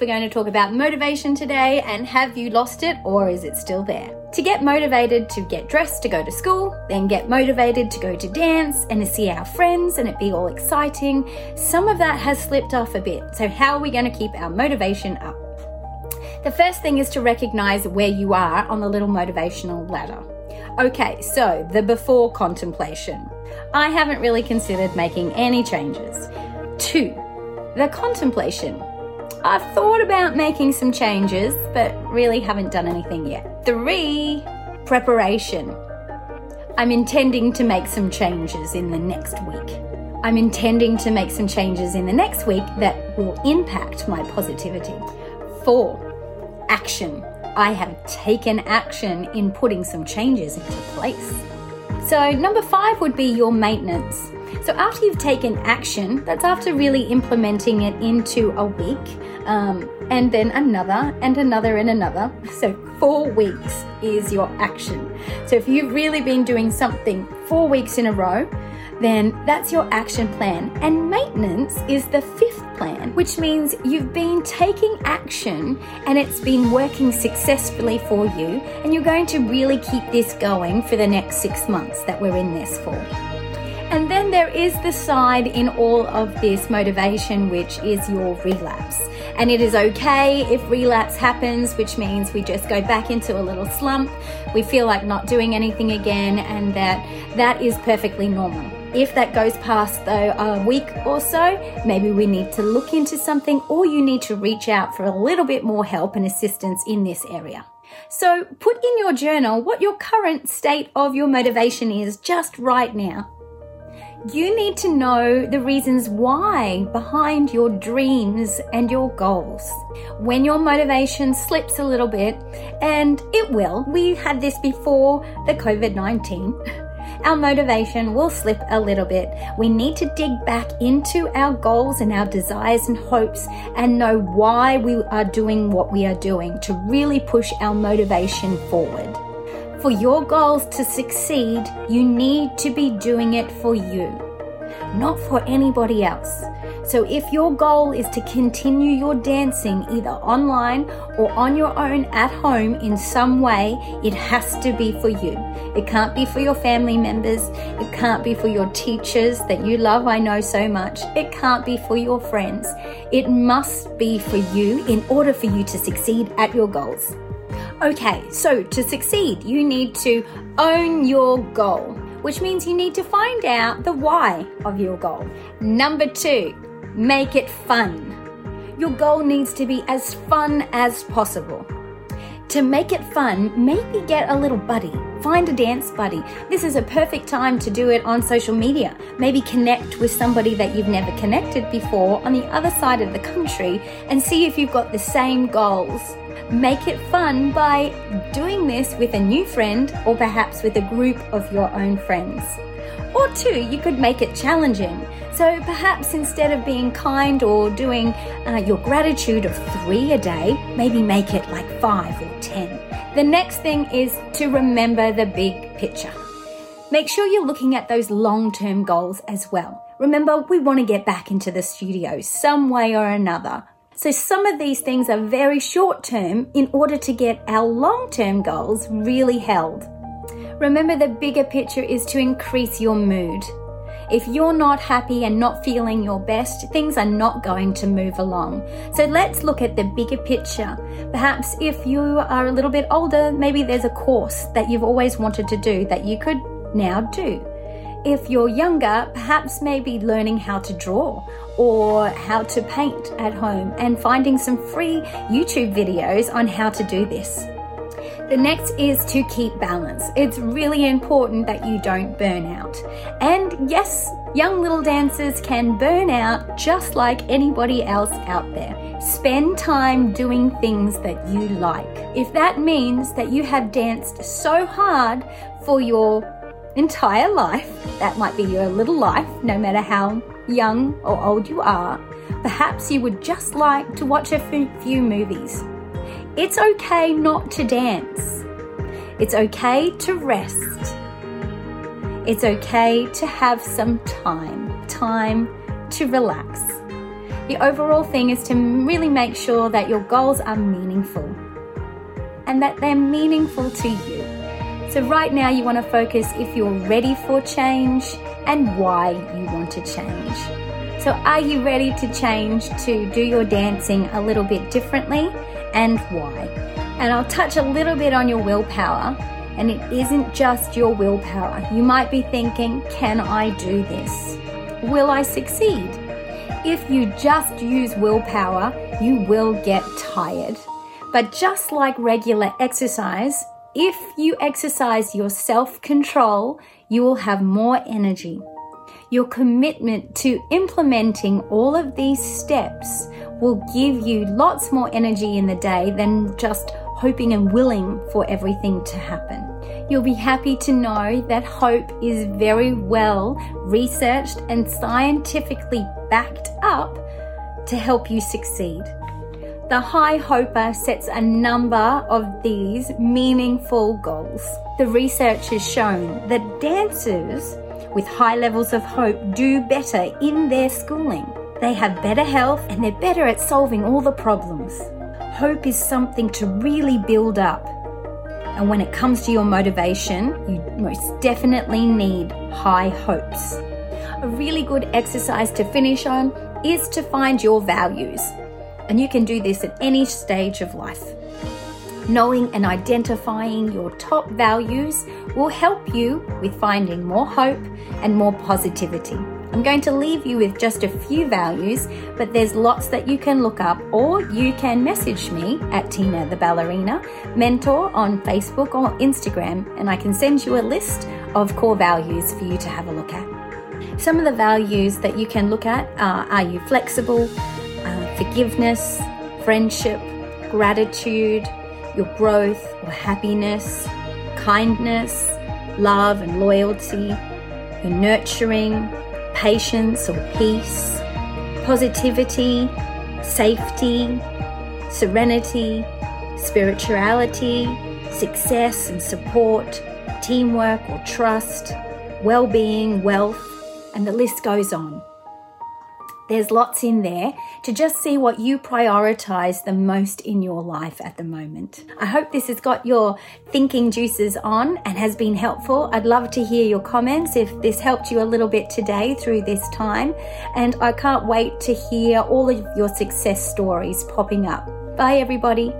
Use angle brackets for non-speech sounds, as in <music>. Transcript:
we're going to talk about motivation today and have you lost it or is it still there? To get motivated to get dressed to go to school, then get motivated to go to dance and to see our friends and it be all exciting, some of that has slipped off a bit. So, how are we going to keep our motivation up? The first thing is to recognize where you are on the little motivational ladder. Okay, so the before contemplation. I haven't really considered making any changes. Two, the contemplation. I've thought about making some changes, but really haven't done anything yet. Three, preparation. I'm intending to make some changes in the next week. I'm intending to make some changes in the next week that will impact my positivity. Four, action. I have taken action in putting some changes into place. So, number five would be your maintenance. So, after you've taken action, that's after really implementing it into a week, um, and then another, and another, and another. <laughs> So, four weeks is your action. So, if you've really been doing something four weeks in a row, then that's your action plan. And maintenance is the fifth plan, which means you've been taking action and it's been working successfully for you, and you're going to really keep this going for the next six months that we're in this for. And then there is the side in all of this motivation, which is your relapse. And it is okay if relapse happens, which means we just go back into a little slump. We feel like not doing anything again, and that that is perfectly normal. If that goes past though a week or so, maybe we need to look into something or you need to reach out for a little bit more help and assistance in this area. So put in your journal what your current state of your motivation is just right now. You need to know the reasons why behind your dreams and your goals. When your motivation slips a little bit, and it will, we had this before the COVID 19 <laughs> our motivation will slip a little bit. We need to dig back into our goals and our desires and hopes and know why we are doing what we are doing to really push our motivation forward. For your goals to succeed, you need to be doing it for you, not for anybody else. So, if your goal is to continue your dancing either online or on your own at home in some way, it has to be for you. It can't be for your family members. It can't be for your teachers that you love, I know so much. It can't be for your friends. It must be for you in order for you to succeed at your goals. Okay, so to succeed, you need to own your goal, which means you need to find out the why of your goal. Number two, Make it fun. Your goal needs to be as fun as possible. To make it fun, maybe get a little buddy. Find a dance buddy. This is a perfect time to do it on social media. Maybe connect with somebody that you've never connected before on the other side of the country and see if you've got the same goals. Make it fun by doing this with a new friend or perhaps with a group of your own friends. Or two, you could make it challenging. So perhaps instead of being kind or doing uh, your gratitude of three a day, maybe make it like five or ten. The next thing is to remember the big picture. Make sure you're looking at those long term goals as well. Remember, we want to get back into the studio some way or another. So, some of these things are very short term in order to get our long term goals really held. Remember, the bigger picture is to increase your mood. If you're not happy and not feeling your best, things are not going to move along. So let's look at the bigger picture. Perhaps if you are a little bit older, maybe there's a course that you've always wanted to do that you could now do. If you're younger, perhaps maybe learning how to draw or how to paint at home and finding some free YouTube videos on how to do this. The next is to keep balance. It's really important that you don't burn out. And yes, young little dancers can burn out just like anybody else out there. Spend time doing things that you like. If that means that you have danced so hard for your entire life, that might be your little life, no matter how young or old you are, perhaps you would just like to watch a few movies it's okay not to dance. It's okay to rest. It's okay to have some time, time to relax. The overall thing is to really make sure that your goals are meaningful and that they're meaningful to you. So, right now, you want to focus if you're ready for change and why you want to change. So, are you ready to change to do your dancing a little bit differently and why? And I'll touch a little bit on your willpower. And it isn't just your willpower. You might be thinking, can I do this? Will I succeed? If you just use willpower, you will get tired. But just like regular exercise, if you exercise your self control, you will have more energy. Your commitment to implementing all of these steps will give you lots more energy in the day than just hoping and willing for everything to happen. You'll be happy to know that hope is very well researched and scientifically backed up to help you succeed. The High Hoper sets a number of these meaningful goals. The research has shown that dancers with high levels of hope do better in their schooling. They have better health and they're better at solving all the problems. Hope is something to really build up. And when it comes to your motivation, you most definitely need high hopes. A really good exercise to finish on is to find your values. And you can do this at any stage of life. Knowing and identifying your top values will help you with finding more hope and more positivity. I'm going to leave you with just a few values, but there's lots that you can look up, or you can message me at Tina the Ballerina Mentor on Facebook or Instagram, and I can send you a list of core values for you to have a look at. Some of the values that you can look at are Are you flexible? Forgiveness, friendship, gratitude, your growth or happiness, kindness, love and loyalty, your nurturing, patience or peace, positivity, safety, serenity, spirituality, success and support, teamwork or trust, well being, wealth, and the list goes on. There's lots in there to just see what you prioritize the most in your life at the moment. I hope this has got your thinking juices on and has been helpful. I'd love to hear your comments if this helped you a little bit today through this time. And I can't wait to hear all of your success stories popping up. Bye, everybody.